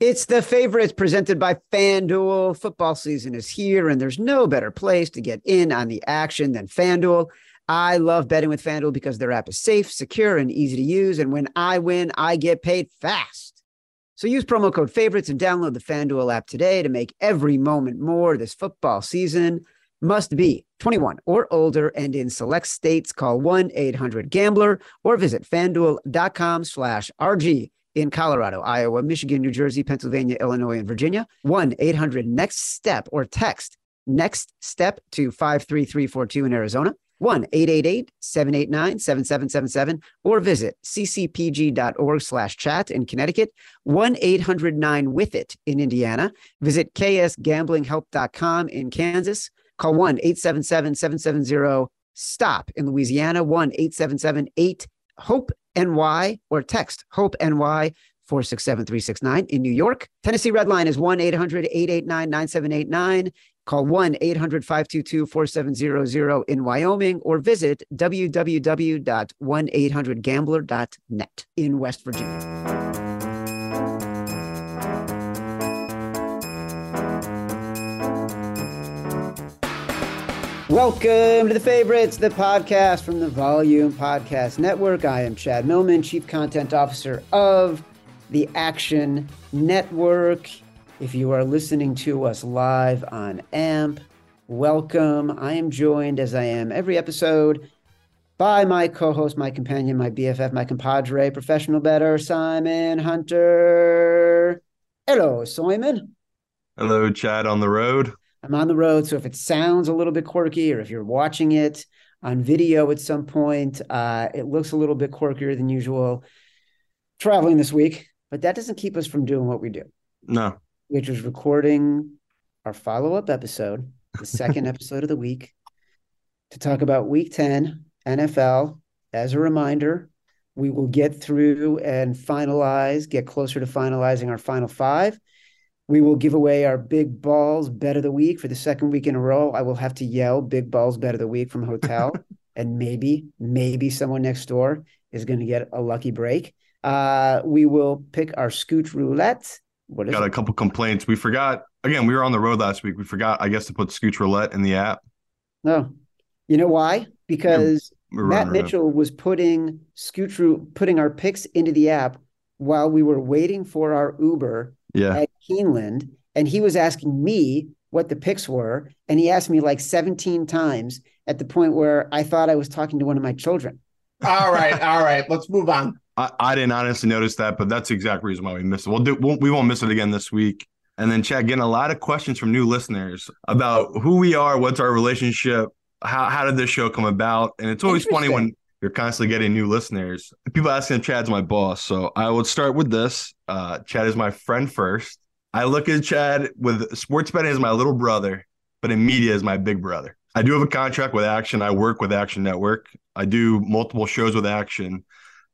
It's the favorites presented by FanDuel. Football season is here, and there's no better place to get in on the action than FanDuel. I love betting with FanDuel because their app is safe, secure, and easy to use. And when I win, I get paid fast. So use promo code favorites and download the FanDuel app today to make every moment more this football season. Must be 21 or older and in select states call 1-800-GAMBLER or visit fanduel.com slash RG in Colorado, Iowa, Michigan, New Jersey, Pennsylvania, Illinois, and Virginia. 1 800 NEXT STEP or text NEXT STEP to 53342 in Arizona. 1 888 789 7777 or visit ccpg.org slash chat in Connecticut. 1 800 9 with it in Indiana. Visit ksgamblinghelp.com in Kansas. Call 1 877 770 STOP in Louisiana. 1 877 8 HOPE NY or text HOPE NY 467369 in New York. Tennessee Red Line is 1 800 889 9789. Call 1 800 522 4700 in Wyoming or visit www.1800gambler.net in West Virginia. Welcome to the favorites, the podcast from the Volume Podcast Network. I am Chad Millman, Chief Content Officer of the Action Network. If you are listening to us live on AMP, welcome. I am joined, as I am every episode, by my co host, my companion, my BFF, my compadre, professional bettor, Simon Hunter. Hello, Simon. Hello, Chad on the road. I'm on the road. So if it sounds a little bit quirky, or if you're watching it on video at some point, uh, it looks a little bit quirkier than usual. Traveling this week, but that doesn't keep us from doing what we do. No. Which is recording our follow up episode, the second episode of the week, to talk about week 10 NFL. As a reminder, we will get through and finalize, get closer to finalizing our final five. We will give away our big balls bet of the week for the second week in a row. I will have to yell big balls bet of the week from hotel. and maybe, maybe someone next door is going to get a lucky break. Uh, we will pick our scooch roulette. What is Got it? a couple complaints. We forgot again, we were on the road last week. We forgot, I guess, to put scooch roulette in the app. No. You know why? Because Matt Mitchell was putting scooch putting our picks into the app while we were waiting for our Uber yeah. at Keeneland, and he was asking me what the picks were, and he asked me like 17 times at the point where I thought I was talking to one of my children. all right, all right, let's move on. I, I, didn't honestly notice that, but that's the exact reason why we missed it. We'll do, we'll, we won't miss it again this week. And then, Chad, getting a lot of questions from new listeners about who we are, what's our relationship, how how did this show come about, and it's always funny when you're constantly getting new listeners. People asking Chad's my boss. So I would start with this. Uh, Chad is my friend first. I look at Chad with sports betting as my little brother, but in media as my big brother. I do have a contract with Action. I work with Action Network. I do multiple shows with Action,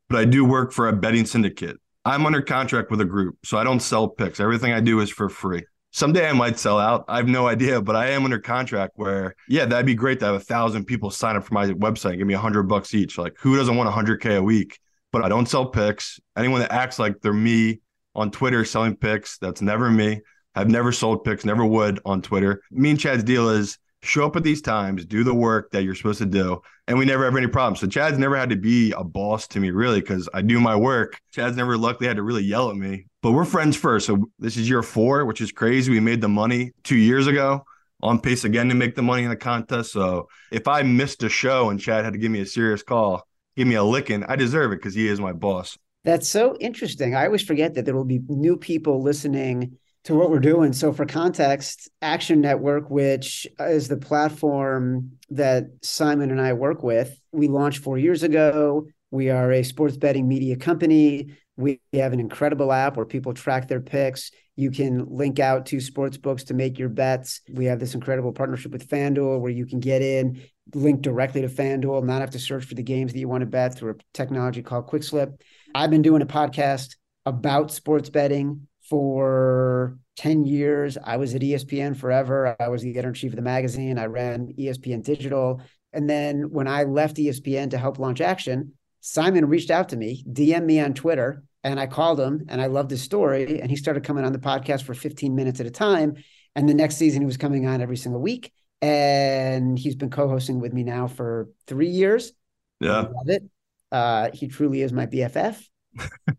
but I do work for a betting syndicate. I'm under contract with a group, so I don't sell picks. Everything I do is for free someday I might sell out. I have no idea, but I am under contract where, yeah, that'd be great to have a thousand people sign up for my website, and give me a hundred bucks each. Like, who doesn't want a hundred K a week? But I don't sell picks. Anyone that acts like they're me on Twitter selling picks, that's never me. I've never sold picks, never would on Twitter. Me and Chad's deal is show up at these times, do the work that you're supposed to do, and we never have any problems. So Chad's never had to be a boss to me, really, because I do my work. Chad's never luckily had to really yell at me, but we're friends first. So this is year four, which is crazy. We made the money two years ago. On pace again to make the money in the contest. So if I missed a show and Chad had to give me a serious call, give me a licking, I deserve it because he is my boss. That's so interesting. I always forget that there will be new people listening to what we're doing. So, for context, Action Network, which is the platform that Simon and I work with, we launched four years ago. We are a sports betting media company. We have an incredible app where people track their picks. You can link out to sports books to make your bets. We have this incredible partnership with FanDuel where you can get in, link directly to FanDuel, not have to search for the games that you want to bet through a technology called QuickSlip. I've been doing a podcast about sports betting for 10 years. I was at ESPN forever. I was the editor in chief of the magazine. I ran ESPN Digital. And then when I left ESPN to help launch Action, Simon reached out to me, DM me on Twitter, And I called him and I loved his story. And he started coming on the podcast for 15 minutes at a time. And the next season, he was coming on every single week. And he's been co hosting with me now for three years. Yeah. I love it. Uh, he truly is my BFF.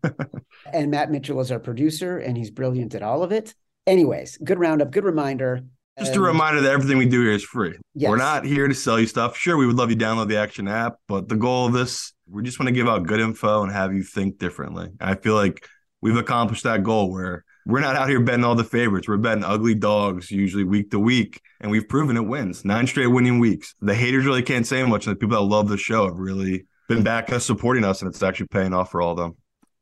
and Matt Mitchell is our producer, and he's brilliant at all of it. Anyways, good roundup, good reminder. Just a reminder that everything we do here is free. Yes. We're not here to sell you stuff. Sure, we would love you to download the Action app, but the goal of this, we just want to give out good info and have you think differently. I feel like we've accomplished that goal where we're not out here betting all the favorites. We're betting ugly dogs usually week to week, and we've proven it wins. Nine straight winning weeks. The haters really can't say much, and the people that love the show have really been back us, supporting us, and it's actually paying off for all of them.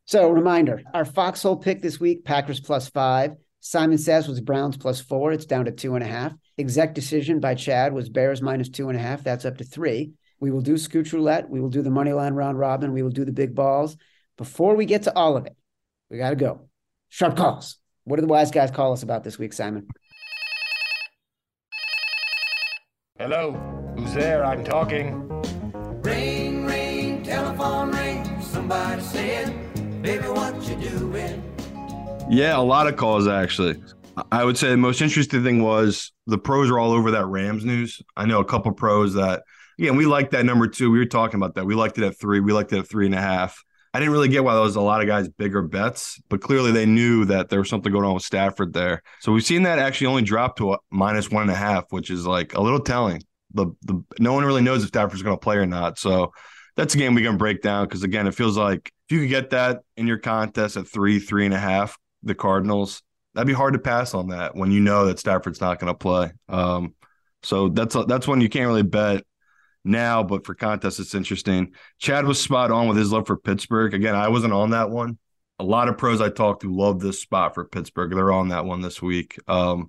So, reminder our foxhole pick this week Packers plus five. Simon says was Browns plus four. It's down to two and a half. Exec decision by Chad was Bears minus two and a half. That's up to three. We will do Scooch Roulette. We will do the money line round robin. We will do the big balls. Before we get to all of it, we got to go. Sharp calls. What do the wise guys call us about this week, Simon? Hello, who's there? I'm talking. Ring, ring, telephone ring. Somebody said, baby, what you doing? Yeah, a lot of calls actually. I would say the most interesting thing was the pros are all over that Rams news. I know a couple pros that again we liked that number two. We were talking about that. We liked it at three. We liked it at three and a half. I didn't really get why there was a lot of guys bigger bets, but clearly they knew that there was something going on with Stafford there. So we've seen that actually only drop to a minus one and a half, which is like a little telling. The the no one really knows if Stafford's going to play or not. So that's a game we can break down because again, it feels like if you could get that in your contest at three, three and a half, the Cardinals, that'd be hard to pass on that when you know that Stafford's not going to play. Um, so that's that's one you can't really bet now, but for contests, it's interesting. Chad was spot on with his love for Pittsburgh. Again, I wasn't on that one. A lot of pros I talked to love this spot for Pittsburgh. They're on that one this week. Um,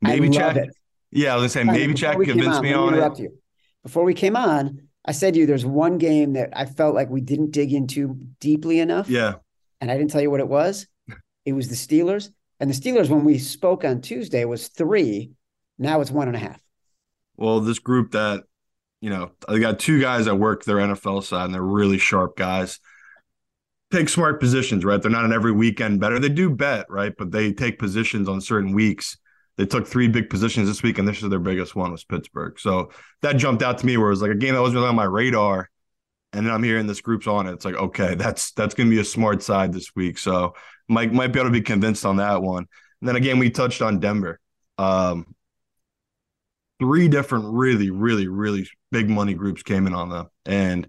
maybe Chad. It. Yeah, I was gonna say maybe Chad convinced on, me on it. You. Before we came on, I said to you there's one game that I felt like we didn't dig into deeply enough. Yeah. And I didn't tell you what it was. It was the Steelers. And the Steelers, when we spoke on Tuesday, was three. Now it's one and a half. Well, this group that, you know, I got two guys that work their NFL side and they're really sharp guys. Take smart positions, right? They're not an every weekend bettor. They do bet, right? But they take positions on certain weeks. They took three big positions this week, and this is their biggest one was Pittsburgh. So that jumped out to me where it was like a game that wasn't really on my radar. And then I'm hearing this group's on it. It's like, okay, that's that's gonna be a smart side this week. So Mike might be able to be convinced on that one. And then again, we touched on Denver. Um, three different really, really, really big money groups came in on them. And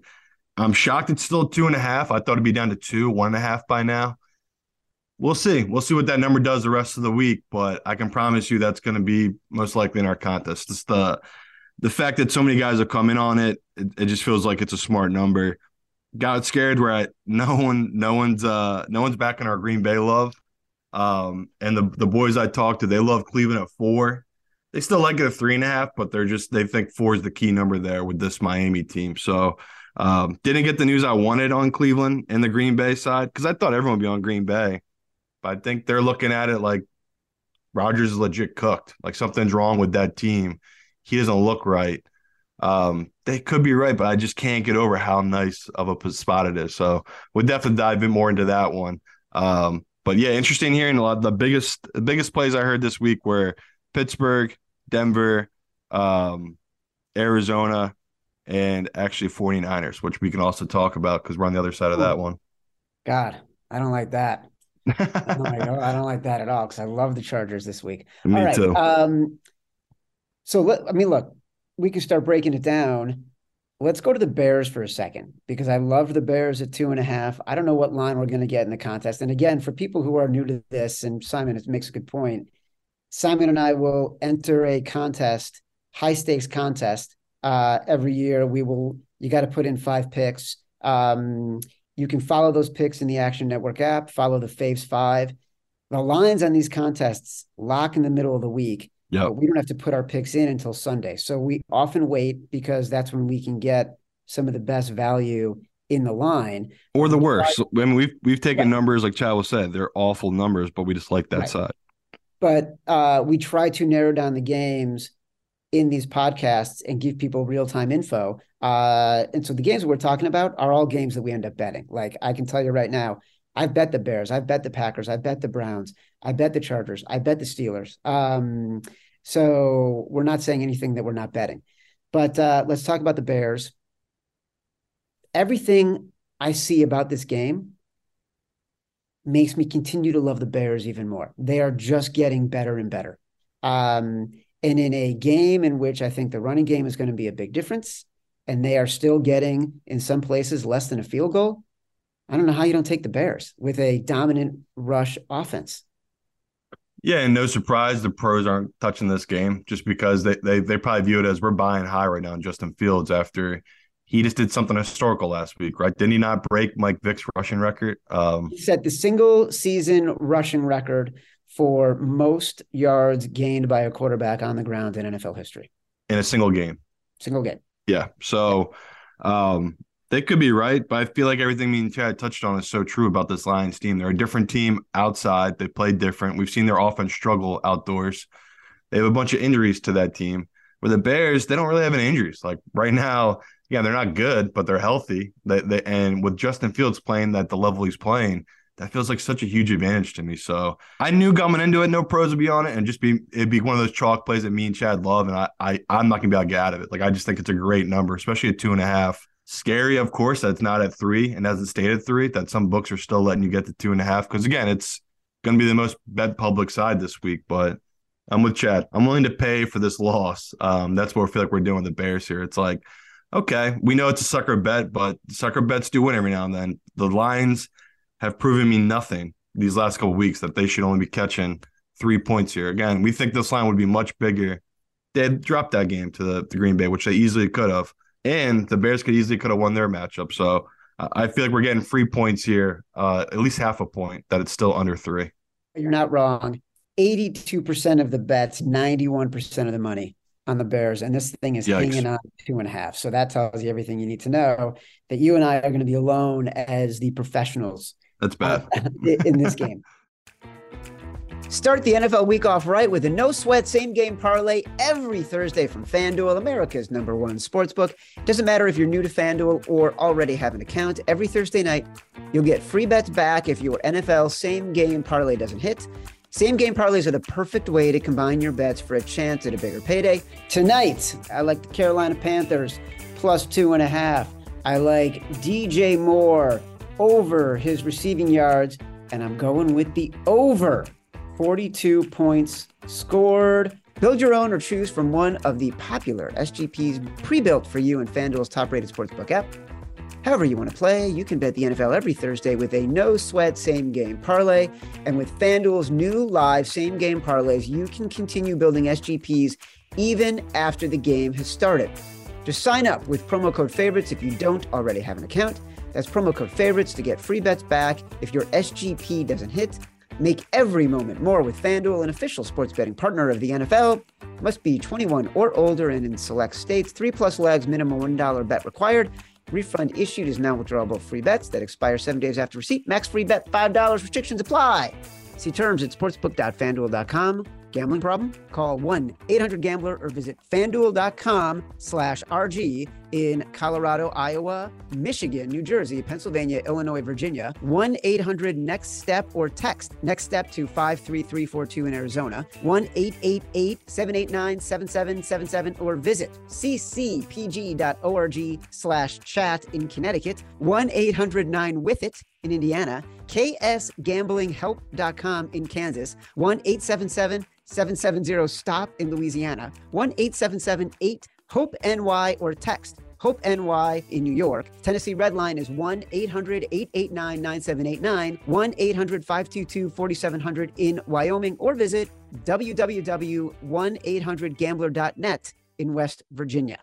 I'm shocked it's still two and a half. I thought it'd be down to two, one and a half by now. We'll see. We'll see what that number does the rest of the week, but I can promise you that's going to be most likely in our contest. It's the the fact that so many guys have come in on it, it, it just feels like it's a smart number. Got scared where no one, no one's, uh, no one's back in our Green Bay love. Um, and the the boys I talked to, they love Cleveland at four. They still like it at three and a half, but they're just they think four is the key number there with this Miami team. So um, didn't get the news I wanted on Cleveland and the Green Bay side because I thought everyone would be on Green Bay. But I think they're looking at it like Rodgers is legit cooked. Like something's wrong with that team. He doesn't look right. Um, they could be right, but I just can't get over how nice of a spot it is. So we'll definitely dive in more into that one. Um, but yeah, interesting hearing a lot. The biggest, the biggest plays I heard this week were Pittsburgh, Denver, um, Arizona, and actually 49ers, which we can also talk about because we're on the other side of that one. God, I don't like that. I, don't like, I don't like that at all because I love the Chargers this week. Me all right. too. Um, so let, I mean, look, we can start breaking it down. Let's go to the Bears for a second because I love the Bears at two and a half. I don't know what line we're going to get in the contest. And again, for people who are new to this, and Simon makes a good point, Simon and I will enter a contest, high stakes contest, uh, every year. We will, you got to put in five picks. Um, you can follow those picks in the Action Network app, follow the Faves Five. The lines on these contests lock in the middle of the week. Yeah. But we don't have to put our picks in until Sunday. So we often wait because that's when we can get some of the best value in the line. Or the worst. I mean, we've we've taken Right. numbers like Chad was said, they're awful numbers, but we just like that Right. side. But uh, we try to narrow down the games in these podcasts and give people real time info. Uh, and so the games we're talking about are all games that we end up betting. Like I can tell you right now, I've bet the Bears. I've bet the Packers. I've bet the Browns. I bet the Chargers. I bet the Steelers. Um, so we're not saying anything that we're not betting. But uh, let's talk about the Bears. Everything I see about this game makes me continue to love the Bears even more. They are just getting better and better. Um, and in a game in which I think the running game is going to be a big difference, and they are still getting in some places less than a field goal, I don't know how you don't take the Bears with a dominant rush offense. Yeah, and no surprise the pros aren't touching this game just because they they they probably view it as we're buying high right now in Justin Fields after he just did something historical last week, right? Didn't he not break Mike Vick's rushing record? Um, he set the single season rushing record for most yards gained by a quarterback on the ground in NFL history in a single game. Single game. Yeah. So um, they could be right, but I feel like everything me and Chad touched on is so true about this Lions team. They're a different team outside. They play different. We've seen their offense struggle outdoors. They have a bunch of injuries to that team. Where the Bears, they don't really have any injuries. Like right now, yeah, they're not good, but they're healthy. They, they and with Justin Fields playing at the level he's playing, that feels like such a huge advantage to me. So I knew coming into it, no pros would be on it, and just be it'd be one of those chalk plays that me and Chad love, and I, I I'm not gonna be able to get out of it. Like I just think it's a great number, especially at two and a half. Scary, of course, that's not at three and hasn't stayed at three. That some books are still letting you get to two and a half because again, it's gonna be the most bet public side this week. But I'm with Chad. I'm willing to pay for this loss. Um, that's what I feel like we're doing with the Bears here. It's like, okay, we know it's a sucker bet, but sucker bets do win every now and then. The lines have proven me nothing these last couple weeks that they should only be catching three points here. Again, we think this line would be much bigger. They dropped that game to the, the Green Bay, which they easily could have, and the Bears could easily could have won their matchup. So uh, I feel like we're getting free points here, uh, at least half a point. That it's still under three. You're not wrong. 82% of the bets, 91% of the money on the Bears, and this thing is Yikes. hanging on two and a half. So that tells you everything you need to know that you and I are going to be alone as the professionals That's bad. in this game. Start the NFL week off right with a no sweat same game parlay every Thursday from FanDuel, America's number one sportsbook. Doesn't matter if you're new to FanDuel or already have an account, every Thursday night you'll get free bets back if your NFL same game parlay doesn't hit. Same game parlays are the perfect way to combine your bets for a chance at a bigger payday. Tonight, I like the Carolina Panthers plus two and a half. I like DJ Moore over his receiving yards, and I'm going with the over 42 points scored. Build your own or choose from one of the popular SGPs pre built for you in FanDuel's top rated sportsbook app. However, you want to play, you can bet the NFL every Thursday with a no sweat same game parlay. And with FanDuel's new live same game parlays, you can continue building SGPs even after the game has started. Just sign up with promo code favorites if you don't already have an account. That's promo code favorites to get free bets back if your SGP doesn't hit. Make every moment more with FanDuel, an official sports betting partner of the NFL. Must be 21 or older and in select states. Three plus legs, minimum $1 bet required. Refund issued is non withdrawable free bets that expire seven days after receipt. Max free bet $5. Restrictions apply. See terms at sportsbook.fanduel.com. Gambling problem? Call 1-800-GAMBLER or visit fanduel.com slash RG in Colorado, Iowa, Michigan, New Jersey, Pennsylvania, Illinois, Virginia. 1-800-NEXT-STEP or text NEXT STEP to 53342 in Arizona. 1-888-789-7777 or visit ccpg.org slash chat in Connecticut. 1-800-9-WITH-IT in Indiana. ksgamblinghelp.com in Kansas. 1-877 770 STOP in Louisiana, 1 877 8 HOPE NY or text HOPE NY in New York. Tennessee Red Line is 1 800 889 9789, 1 800 522 4700 in Wyoming, or visit www.1800gambler.net in West Virginia.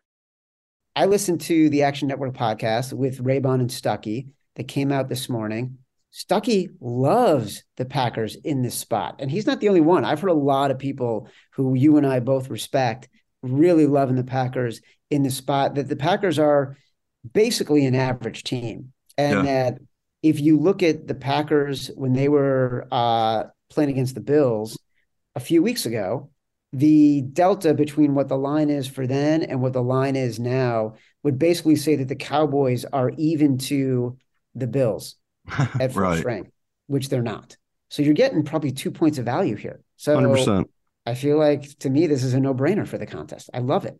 I listened to the Action Network podcast with Raybon and Stuckey that came out this morning. Stuckey loves the Packers in this spot. And he's not the only one. I've heard a lot of people who you and I both respect really loving the Packers in the spot that the Packers are basically an average team. And Yeah. that if you look at the Packers when they were uh, playing against the Bills a few weeks ago, the delta between what the line is for then and what the line is now would basically say that the Cowboys are even to the Bills at full right. strength. which they're not. So you're getting probably two points of value here. So Hundred percent. I feel like to me this is a no brainer for the contest. I love it.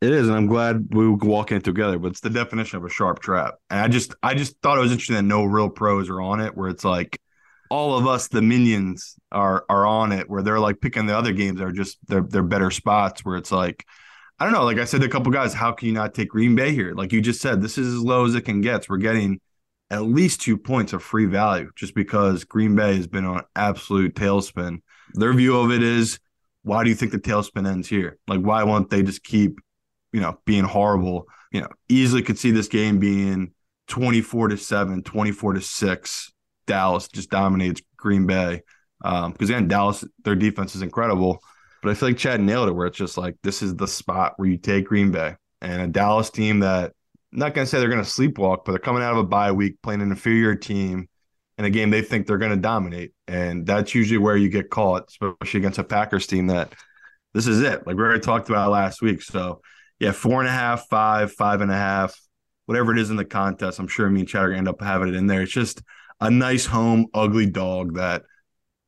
It is, and I'm glad we were walking it together. But it's the definition of a sharp trap. And I just, I just thought it was interesting that no real pros are on it. Where it's like all of us, the minions, are are on it. Where they're like picking the other games that are just they're they're better spots. Where it's like, I don't know. Like I said to a couple guys, how can you not take Green Bay here? Like you just said, this is as low as it can get. We're getting at least two points of free value just because Green Bay has been on absolute tailspin. Their view of it is, why do you think the tailspin ends here? Like, why won't they just keep, you know, being horrible? You know, easily could see this game being 24 to 7, 24 to 6. Dallas just dominates Green Bay. Um, because again, Dallas, their defense is incredible. But I feel like Chad nailed it where it's just like this is the spot where you take Green Bay and a Dallas team that not going to say they're going to sleepwalk, but they're coming out of a bye week playing an inferior team in a game they think they're going to dominate. And that's usually where you get caught, especially against a Packers team that this is it. Like we already talked about last week. So, yeah, four and a half, five, five and a half, whatever it is in the contest. I'm sure me and Chad are going to end up having it in there. It's just a nice home, ugly dog that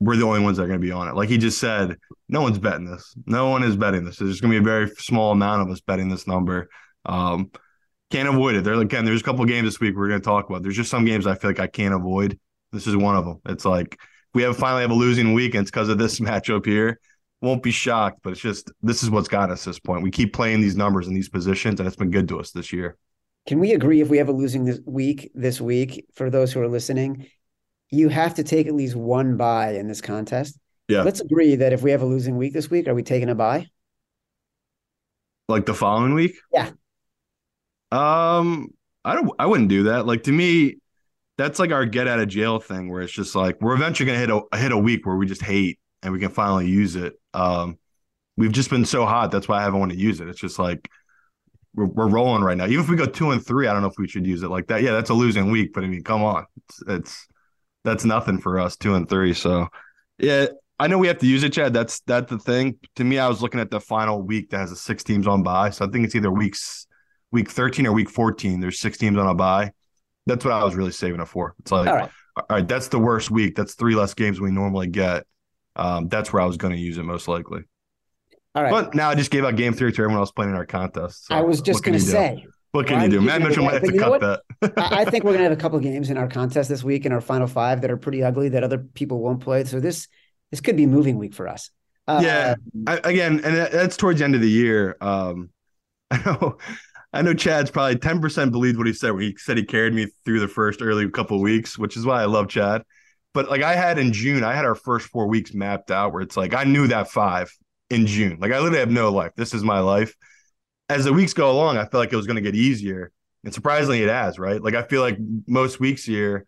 we're the only ones that are going to be on it. Like he just said, no one's betting this. No one is betting this. There's going to be a very small amount of us betting this number. Um, can't avoid it. There again, there's a couple games this week we're going to talk about. There's just some games I feel like I can't avoid. This is one of them. It's like we have finally have a losing week, and it's because of this matchup here. Won't be shocked, but it's just this is what's got us this point. We keep playing these numbers in these positions, and it's been good to us this year. Can we agree if we have a losing this week this week for those who are listening, you have to take at least one buy in this contest. Yeah. Let's agree that if we have a losing week this week, are we taking a buy? Like the following week? Yeah. Um, I don't. I wouldn't do that. Like to me, that's like our get out of jail thing, where it's just like we're eventually gonna hit a hit a week where we just hate and we can finally use it. Um, we've just been so hot. That's why I haven't wanted to use it. It's just like we're, we're rolling right now. Even if we go two and three, I don't know if we should use it like that. Yeah, that's a losing week, but I mean, come on, it's, it's that's nothing for us two and three. So yeah, I know we have to use it, Chad. That's that's the thing. To me, I was looking at the final week that has the six teams on by. So I think it's either weeks week 13 or week 14. There's six teams on a bye. That's what I was really saving it for. It's like, All all right. right, that's the worst week. That's three less games we normally get. Um, that's where I was going to use it most likely. All right. But now I just gave out game three to everyone else playing in our contest. So I was just going to say, what can you do? Matt Mitchell might have to But you know cut that. I, think we're going to have a couple of games in our contest this week in our final five that are pretty ugly that other people won't play. So this this could be moving week for us. Uh, yeah. I, again, and that's towards the end of the year. Um, I know, I know. Chad's probably ten percent believed what he said when he said he carried me through the first early couple weeks, which is why I love Chad. But like I had in June, I had our first four weeks mapped out where it's like I knew that five in June. Like I literally have no life. This is my life. As the weeks go along, I felt like it was going to get easier, and surprisingly, it has. Right? Like I feel like most weeks here,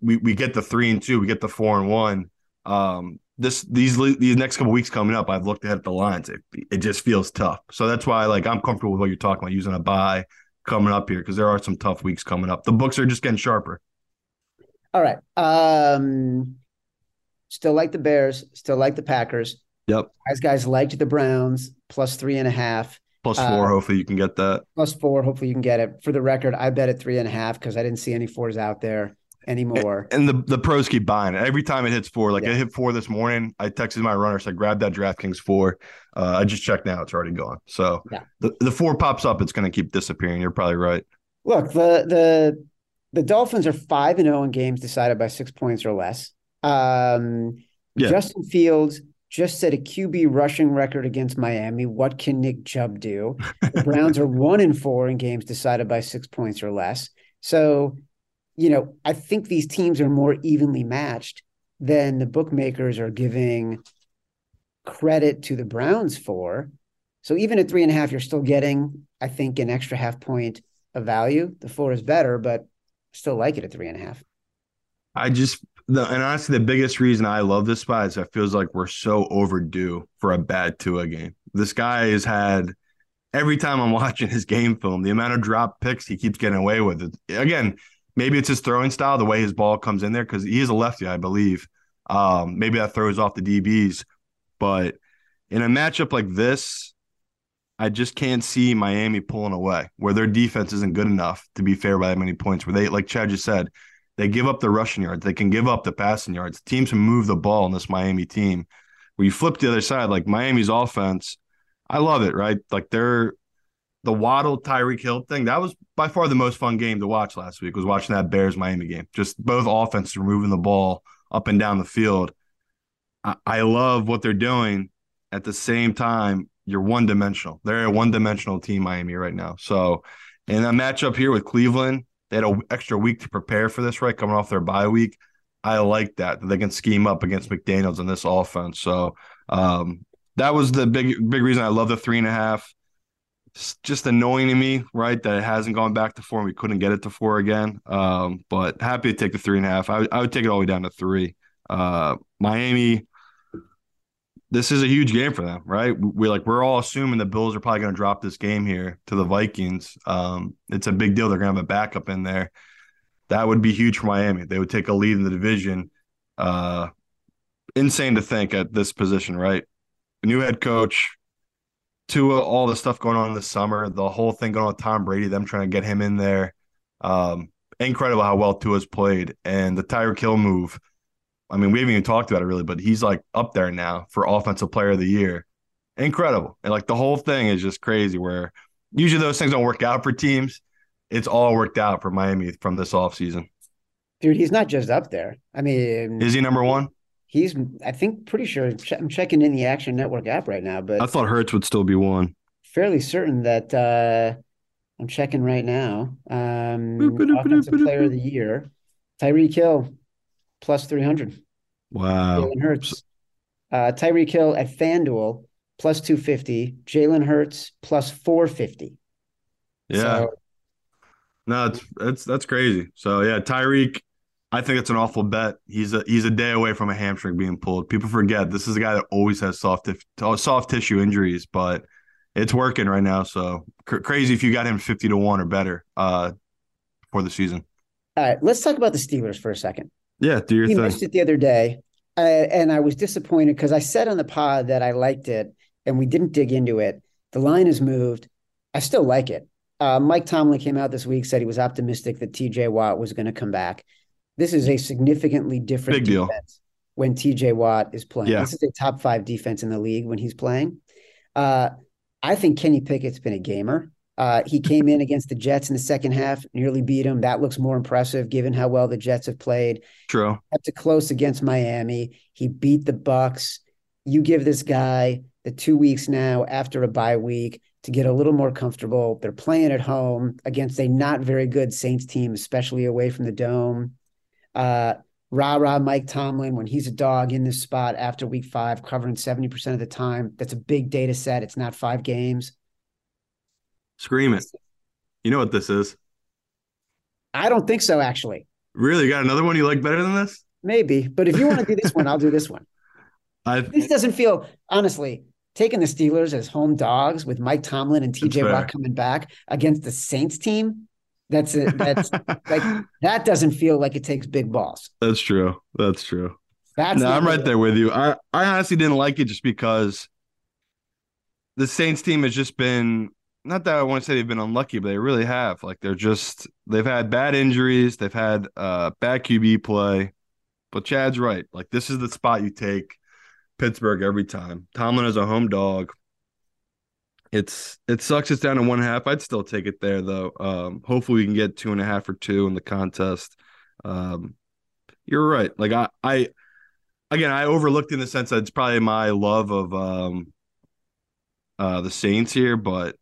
we we get the three and two, we get the four and one. Um, this these these next couple weeks coming up, I've looked ahead at the lines. It, it just feels tough. So that's why like I'm comfortable with what you're talking about using a buy coming up here because there are some tough weeks coming up. The books are just getting sharper. All right. Um, still like the Bears. Still like the Packers. Yep. Guys, guys liked the Browns plus three and a half, Plus Uh, four. hopefully you can get that. plus four. Hopefully you can get it. For the record, I bet at three and a half because I didn't see any fours out there anymore. And the the pros keep buying it every time it hits four. Like Yeah. it hit four this morning. I texted my runner, said grab that DraftKings four. Uh, I just checked now; it's already gone. So Yeah. the the four pops up, it's going to keep disappearing. You're probably right. Look, the the the Dolphins are five and zero in games decided by six points or less. Um, Yeah. Justin Fields just set a QB rushing record against Miami. What can Nick Chubb do? The Browns are one and four in games decided by six points or less. So, you know, I think these teams are more evenly matched than the bookmakers are giving credit to the Browns for. So even at three and a half, you're still getting, I think, an extra half point of value. The four is better, but still like it at three and a half. I just the and honestly the biggest reason I love this spot is it feels like we're so overdue for a bad Tua game. This guy has had every time I'm watching his game film, the amount of drop picks he keeps getting away with. It. Again, maybe it's his throwing style, the way his ball comes in there, because he is a lefty, I believe. Um, maybe that throws off the DBs, but in a matchup like this, I just can't see Miami pulling away where their defense isn't good enough to be fair by that many points. Where they, like Chad just said, They give up the rushing yards. They can give up the passing yards. Teams can move the ball in this Miami team. Where you flip the other side, like Miami's offense, I love it, right? Like they're the Waddle Tyreek Hill thing. That was by far the most fun game to watch last week. Was watching that Bears Miami game. Just both offenses were moving the ball up and down the field. I, I love what they're doing. At the same time, you're one dimensional. They're a one dimensional team, Miami, right now. So, in a matchup here with Cleveland, they had an extra week to prepare for this, right? Coming off their bye week. I like that, that they can scheme up against McDaniels in this offense. So, um, that was the big, big reason I love the three and a half. Just annoying to me, right? That it hasn't gone back to four and we couldn't get it to four again. Um, but happy to take the three and a half. I, I would take it all the way down to three. Uh, Miami, this is a huge game for them, right? We like we're all assuming the Bills are probably going to drop this game here to the Vikings. Um, it's a big deal. They're going to have a backup in there. That would be huge for Miami. They would take a lead in the division. Uh, insane to think at this position, right? New head coach, Tua, all the stuff going on this summer, the whole thing going on with Tom Brady, them trying to get him in there. Um, incredible how well Tua's played, and the Tyreek Hill move I mean, we haven't even talked about it really, but he's like up there now for offensive player of the year. Incredible. And like the whole thing is just crazy where usually those things don't work out for teams. It's all worked out for Miami from this offseason. Dude, he's not just up there. I mean, is he number one? He's, I think, pretty sure. I'm checking in the Action Network app right now, but I thought Hurts would still be one. Fairly certain that uh I'm checking right now. Um, offensive player of the year, Tyreek Hill, plus 300. Wow. Jalen Hurts. Uh, Tyreek Hill at FanDuel, plus 250. Jalen Hurts, plus 450. Yeah. So, no, it's, it's that's crazy. So yeah, Tyreek, I think it's an awful bet. He's a he's a day away from a hamstring being pulled. People forget this is a guy that always has soft soft tissue injuries, but it's working right now. So cr- crazy if you got him fifty to one or better uh, for the season. All right, let's talk about the Steelers for a second. Yeah, do your he thing. missed it the other day, uh, and I was disappointed because I said on the pod that I liked it, and we didn't dig into it. The line has moved. I still like it. Uh, Mike Tomlin came out this week said he was optimistic that T.J. Watt was going to come back. This is a significantly different Big deal. when T.J. Watt is playing. Yeah. This is a top five defense in the league when he's playing. Uh, I think Kenny Pickett's been a gamer. Uh, he came in against the Jets in the second half, nearly beat them. That looks more impressive given how well the Jets have played. True. Kept it close against Miami. He beat the Bucs. You give this guy the two weeks now after a bye week to get a little more comfortable. They're playing at home against a not very good Saints team, especially away from the dome. Uh, rah rah Mike Tomlin when he's a dog in this spot after week five, covering 70% of the time. That's a big data set. It's not five games. Scream it. You know what this is? I don't think so, actually. Really? You got another one you like better than this? Maybe. But if you want to do this one, I'll do this one. I, this doesn't feel, honestly, taking the Steelers as home dogs with Mike Tomlin and TJ Watt coming back against the Saints team. That's it. That's like that doesn't feel like it takes big balls. That's true. That's true. That's no, I'm right there with you. I, I honestly didn't like it just because the Saints team has just been not that I want to say they've been unlucky, but they really have. Like they're just they've had bad injuries, they've had uh bad QB play. But Chad's right. Like this is the spot you take Pittsburgh every time. Tomlin is a home dog. It's it sucks it's down to one half. I'd still take it there though. Um hopefully we can get two and a half or two in the contest. Um you're right. Like I I again I overlooked in the sense that it's probably my love of um uh the Saints here, but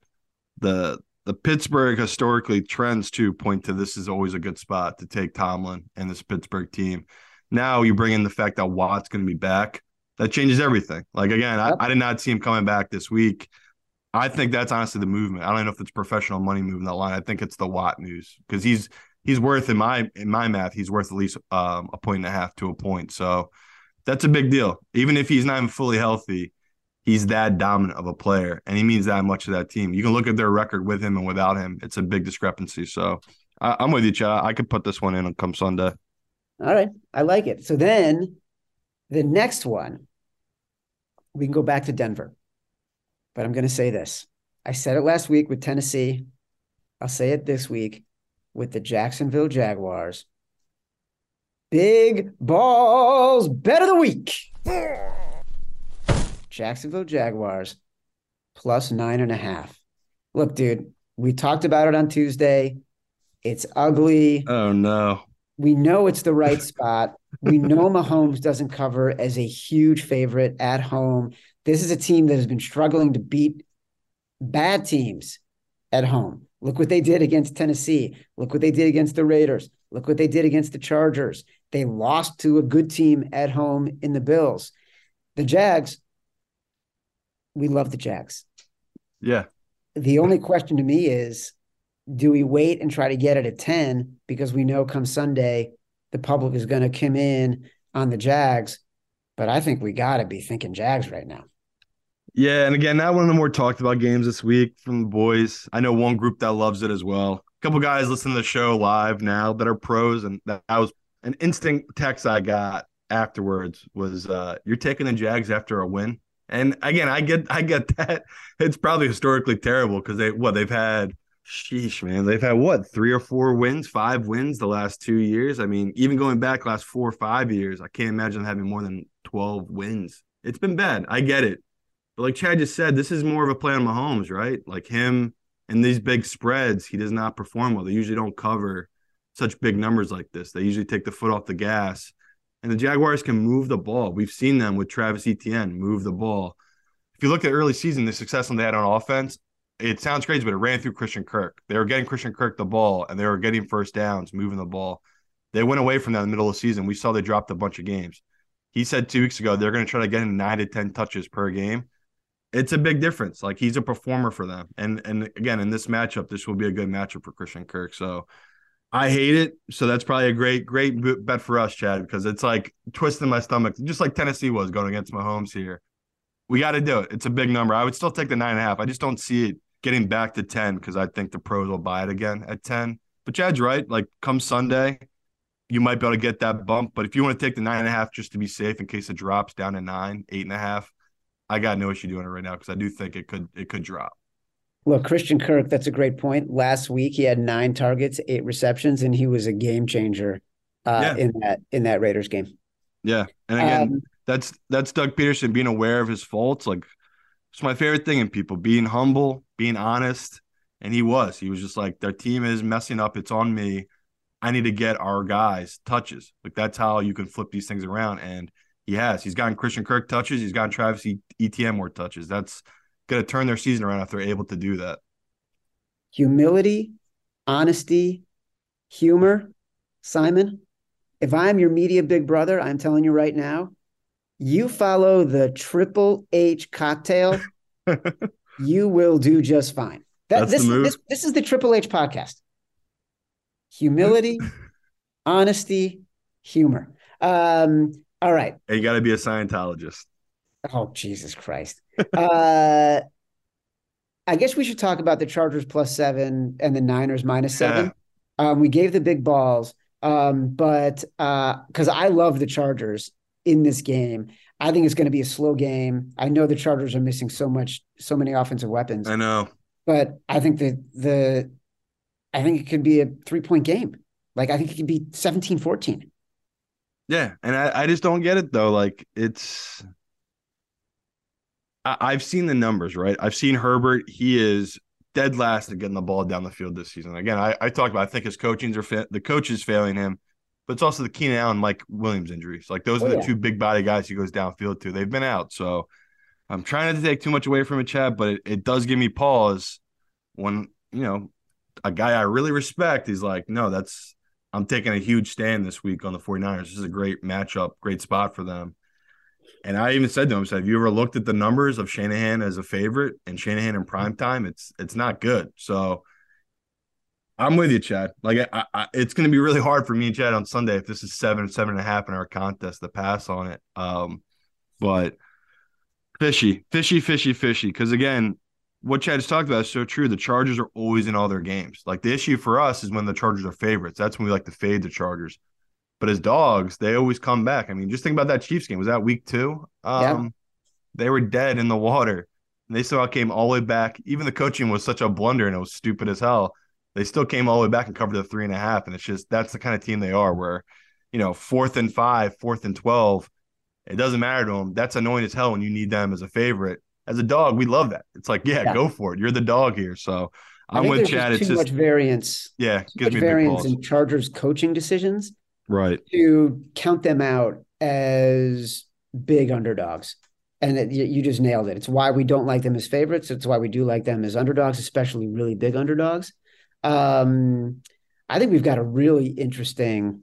the the Pittsburgh historically trends to point to this is always a good spot to take Tomlin and this Pittsburgh team. Now you bring in the fact that Watt's going to be back. That changes everything. Like again, yep. I, I, did not see him coming back this week. I think that's honestly the movement. I don't know if it's professional money moving that line. I think it's the Watt news because he's he's worth in my in my math he's worth at least um, a point and a half to a point. So that's a big deal. Even if he's not even fully healthy, he's that dominant of a player and he means that much to that team. You can look at their record with him and without him. It's a big discrepancy. So I, am with you, Chad. I could put this one in on come Sunday. All right. I like it. So then the next one, we can go back to Denver. But I'm going to say this. I said it last week with Tennessee. I'll say it this week with the Jacksonville Jaguars Big balls bet of the week. Jacksonville Jaguars plus nine and a half. Look, dude, we talked about it on Tuesday. It's ugly. Oh no. We know it's the right spot. We know Mahomes doesn't cover as a huge favorite at home. This is a team that has been struggling to beat bad teams at home. Look what they did against Tennessee. Look what they did against the Raiders. Look what they did against the Chargers. They lost to a good team at home in the Bills. The Jags, we love the Jags. Yeah. The only question to me is do we wait and try to get it at 10 because we know come Sunday the public is going to come in on the Jags? But I think we got to be thinking Jags right now. Yeah, and again, not one of the more talked about games this week from the boys. I know one group that loves it as well. A couple guys listen to the show live now that are pros, and that was an instant text I got afterwards was uh you're taking the Jags after a win. And again, I get I get that. It's probably historically terrible because they what they've had sheesh, man. They've had what three or four wins, five wins the last two years. I mean, even going back last four or five years, I can't imagine having more than 12 wins. It's been bad. I get it. But like Chad just said, this is more of a play on Mahomes, right? Like him and these big spreads, he does not perform well. They usually don't cover such big numbers like this. They usually take the foot off the gas. And the Jaguars can move the ball. We've seen them with Travis Etienne move the ball. If you look at early season, the success on they had on offense, it sounds crazy, but it ran through Christian Kirk. They were getting Christian Kirk the ball and they were getting first downs, moving the ball. They went away from that in the middle of the season. We saw they dropped a bunch of games. He said two weeks ago they're going to try to get him nine to 10 touches per game it's a big difference. Like he's a performer for them. And and again, in this matchup, this will be a good matchup for Christian Kirk. So I hate it. So that's probably a great, great bet for us, Chad, because it's like twisting my stomach, just like Tennessee was going against Mahomes here. We got to do it. It's a big number. I would still take the nine and a half. I just don't see it getting back to 10 because I think the pros will buy it again at 10. But Chad's right. Like come Sunday, you might be able to get that bump. But if you want to take the nine and a half just to be safe in case it drops down to nine, eight and a half, I got no issue doing it right now because I do think it could it could drop. Look, Christian Kirk, that's a great point. Last week he had nine targets, eight receptions, and he was a game changer uh, yeah. in that in that Raiders game. Yeah, and again, um, that's that's Doug Pederson being aware of his faults. Like it's my favorite thing in people being humble, being honest, and he was. He was just like their team is messing up. It's on me. I need to get our guys touches. Like that's how you can flip these things around. And he has. He's gotten Christian Kirk touches. He's gotten Travis Etienne more touches. That's going to turn their season around if they're able to do that. Humility, honesty, humor. Simon, if I'm your media big brother, I'm telling you right now, you follow the Triple H cocktail, you will do just fine. That, this, this, this is the Triple H podcast. Humility, honesty, humor. Um, all right. And you got to be a Scientologist. Oh, Jesus Christ. uh, I guess we should talk about the Chargers plus seven and the Niners minus seven. Yeah. Um, we gave the big balls, um, but because uh, I love the Chargers in this game, I think it's going to be a slow game. I know the Chargers are missing so much, so many offensive weapons. I know, but I think the the, I think it could be a three point game. Like I think it could be 17 14. Yeah, and I, I just don't get it though. Like it's I, I've seen the numbers, right? I've seen Herbert. He is dead last at getting the ball down the field this season. Again, I, I talked about I think his coachings are fa- the coach is failing him, but it's also the Keenan Allen, Mike Williams injuries. Like those oh, are the yeah. two big body guys he goes downfield to. They've been out, so I'm trying not to take too much away from a Chad, but it, it does give me pause when you know a guy I really respect. He's like, no, that's I'm taking a huge stand this week on the 49ers. This is a great matchup, great spot for them. And I even said to him, I said, have you ever looked at the numbers of Shanahan as a favorite and Shanahan in prime time? It's it's not good. So I'm with you, Chad. Like I, I, it's going to be really hard for me and Chad on Sunday if this is seven, seven and a half in our contest to pass on it. Um, but fishy, fishy, fishy, fishy. Because again, what Chad has talked about is so true. The Chargers are always in all their games. Like the issue for us is when the Chargers are favorites. That's when we like to fade the Chargers. But as dogs, they always come back. I mean, just think about that Chiefs game. Was that week two? Um, yeah. They were dead in the water. And they still came all the way back. Even the coaching was such a blunder and it was stupid as hell. They still came all the way back and covered the three and a half. And it's just that's the kind of team they are where you know, fourth and five, fourth and 12, it doesn't matter to them. That's annoying as hell when you need them as a favorite. As a dog, we love that. It's like, yeah, Yeah. go for it. You're the dog here. So I I'm with Chad. just It's too just, much variance. yeah, Too much variance in Chargers coaching decisions Right. to count them out as big underdogs. And it, you, you just nailed it. It's why we don't like them as favorites. It's why we do like them as underdogs, especially really big underdogs. Um, I think we've got a really interesting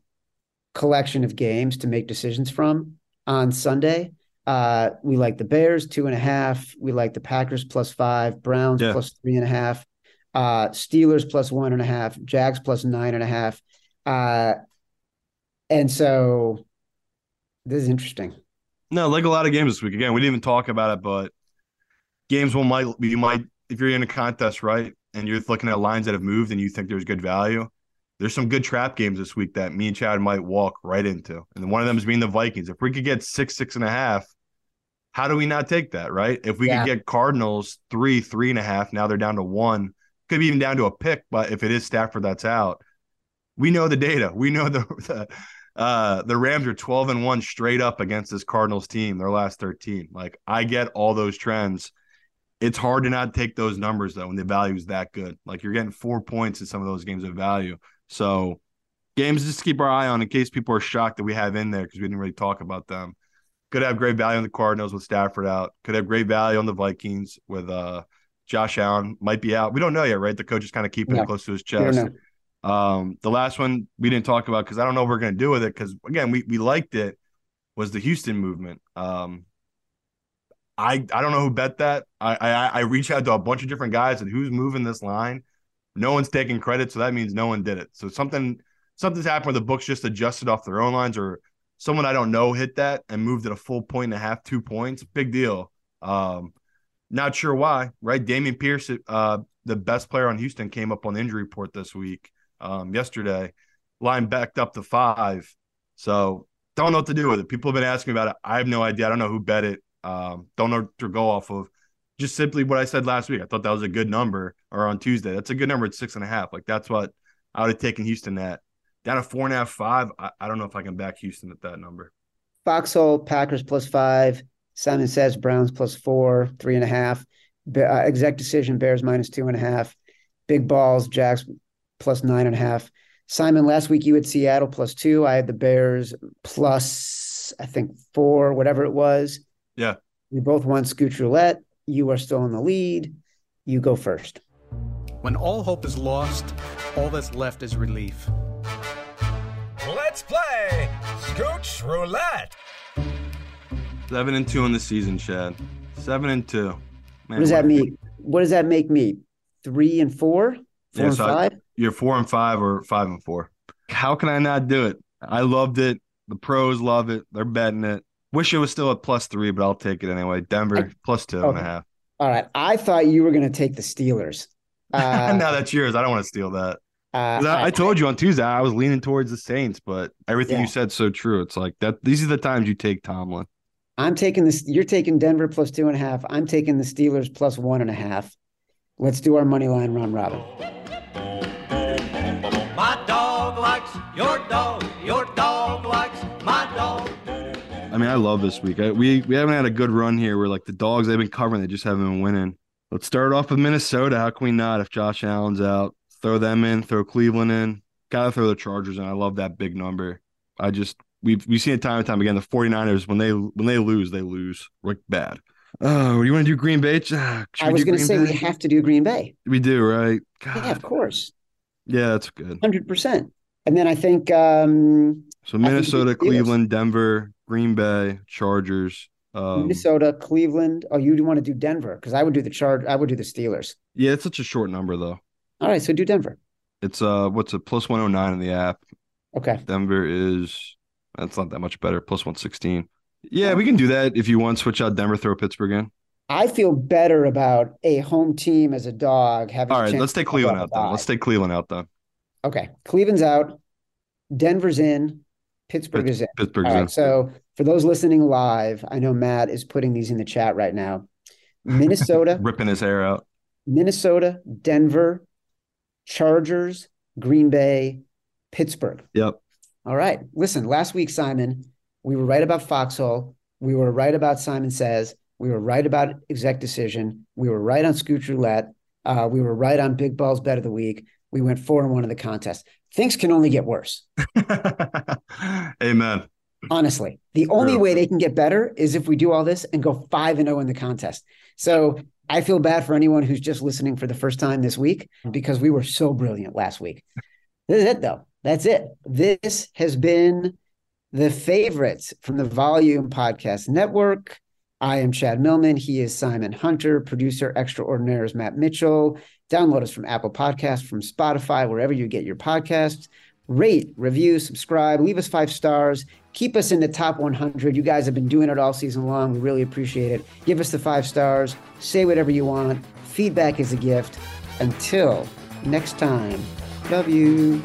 collection of games to make decisions from on Sunday. Uh, we like the Bears two and a half. We like the Packers plus five, Browns Yeah. plus three and a half, uh, Steelers plus one and a half, Jags plus nine and a half. Uh, and so this is interesting. No, like a lot of games this week. Again, we didn't even talk about it, but games will might you might if you're in a contest, right, and you're looking at lines that have moved and you think there's good value. There's some good trap games this week that me and Chad might walk right into, and one of them is being the Vikings. If we could get six, six and a half, how do we not take that, right? If we Yeah. could get Cardinals three, three and a half, now they're down to one, could be even down to a pick. But if it is Stafford that's out, we know the data. We know the, the uh the Rams are 12 and 1 straight up against this Cardinals team, their last 13. Like I get all those trends. It's hard to not take those numbers though when the value is that good. Like you're getting four points in some of those games of value. So games just to keep our eye on in case people are shocked that we have in there because we didn't really talk about them. Could have great value on the Cardinals with Stafford out. Could have great value on the Vikings with uh Josh Allen might be out. We don't know yet, right? The coach is kind of keeping No. it close to his chest. Um, the last one we didn't talk about because I don't know what we're gonna do with it because again we we liked it was the Houston movement. Um, I I don't know who bet that. I I I reached out to a bunch of different guys and who's moving this line. No one's taking credit, so that means no one did it. So something something's happened where the books just adjusted off their own lines or someone I don't know hit that and moved it a full point and a half, two points. Big deal. Um, not sure why, right? Dameon Pierce, uh, the best player on Houston, came up on the injury report this week, um, yesterday. Line backed up to five. So don't know what to do with it. People have been asking about it. I have no idea. I don't know who bet it. Um, don't know to go off of. Just simply what I said last week. I thought that was a good number, or on Tuesday. That's a good number at six and a half. Like that's what I would have taken Houston at. Down to four and a half, five. I, I don't know if I can back Houston at that number. Foxhole, Packers plus five. Simon says Browns plus four, three and a half. Be- uh, exec decision, Bears minus two and a half. Big balls, Jags plus nine and a half. Simon, last week you had Seattle plus two. I had the Bears plus, I think, four, whatever it was. Yeah. We both won Scooch Roulette. You are still in the lead. You go first. When all hope is lost, all that's left is relief. Let's play Scooch Roulette. Seven and two in the season, Chad. Seven and two. Man, What does that a- mean? What does that make me? Three and four? Four Yeah, and so I- five? You're four and five or five and four. How can I not do it? I loved it. The pros love it. They're betting it. Wish it was still at plus three, but I'll take it anyway. Denver I- plus two and a Okay. half. All right. I thought you were going to take the Steelers. Uh, now that's yours. I don't want to steal that. Uh, 'Cause I, I told you on Tuesday I was leaning towards the Saints, but everything Yeah. you said so true. It's like that. These are the times you take Tomlin. I'm taking this. You're taking Denver plus two and a half. I'm taking the Steelers plus one and a half. Let's do our money line round robin. My dog likes your dog. Your dog likes my dog. I mean, I love this week. I, we we haven't had a good run here. Where like the dogs they've been covering, they just haven't been winning. Let's start off with Minnesota. How can we not? If Josh Allen's out, throw them in, throw Cleveland in. Gotta throw the Chargers in. I love that big number. I just we've we've seen it time and time again. The 49ers, when they when they lose, they lose like bad. Oh, you want to do Green Bay? Should I was going to say we have to do Green Bay. we do, right? Yeah, of course, Yeah, that's good. hundred percent. And then I think um, So Minnesota, Steelers. Cleveland, Denver, Green Bay, Chargers. Um, Minnesota, Cleveland. Oh, you want to do Denver because I would do the charge. I would do the Steelers. yeah, it's such a short number though. All right, so do Denver. It's uh, what's it? Plus one hundred nine in the app. Okay. Denver is that's not that much better. Plus one sixteen. Yeah, we can do that if you want. Switch out Denver, throw Pittsburgh in. I feel better about a home team as a dog having. All a right, let's take Cleveland out then. Let's take Cleveland out then. Okay, Cleveland's out. Denver's in. Pittsburgh Pitts- is in. Pittsburgh's right. in. So for those listening live, I know Matt is putting these in the chat right now. Minnesota, Ripping his hair out. Minnesota, Denver, Chargers, Green Bay, Pittsburgh. Yep. All right. Listen, last week, Simon, we were right about Foxhole. We were right about Simon Says. We were right about exec decision. We were right on Scooch Roulette. Uh, we were right on Big Balls Bet of the Week. We went four and one in the contest. Things can only get worse. Amen. Honestly, the only way they can get better is if we do all this and go five and zero in the contest. So I feel bad for anyone who's just listening for the first time this week mm-hmm. because we were so brilliant last week. This is it, though. That's it. This has been the favorites from the Volume Podcast Network. I am Chad Millman. He is Simon Hunter. Producer extraordinaire is Matt Mitchell. Download us from Apple Podcasts, from Spotify, wherever you get your podcasts. Rate, review, subscribe, leave us five stars. Keep us in the top 100. You guys have been doing it all season long. We really appreciate it. Give us the five stars. Say whatever you want. Feedback is a gift. Until next time, love you.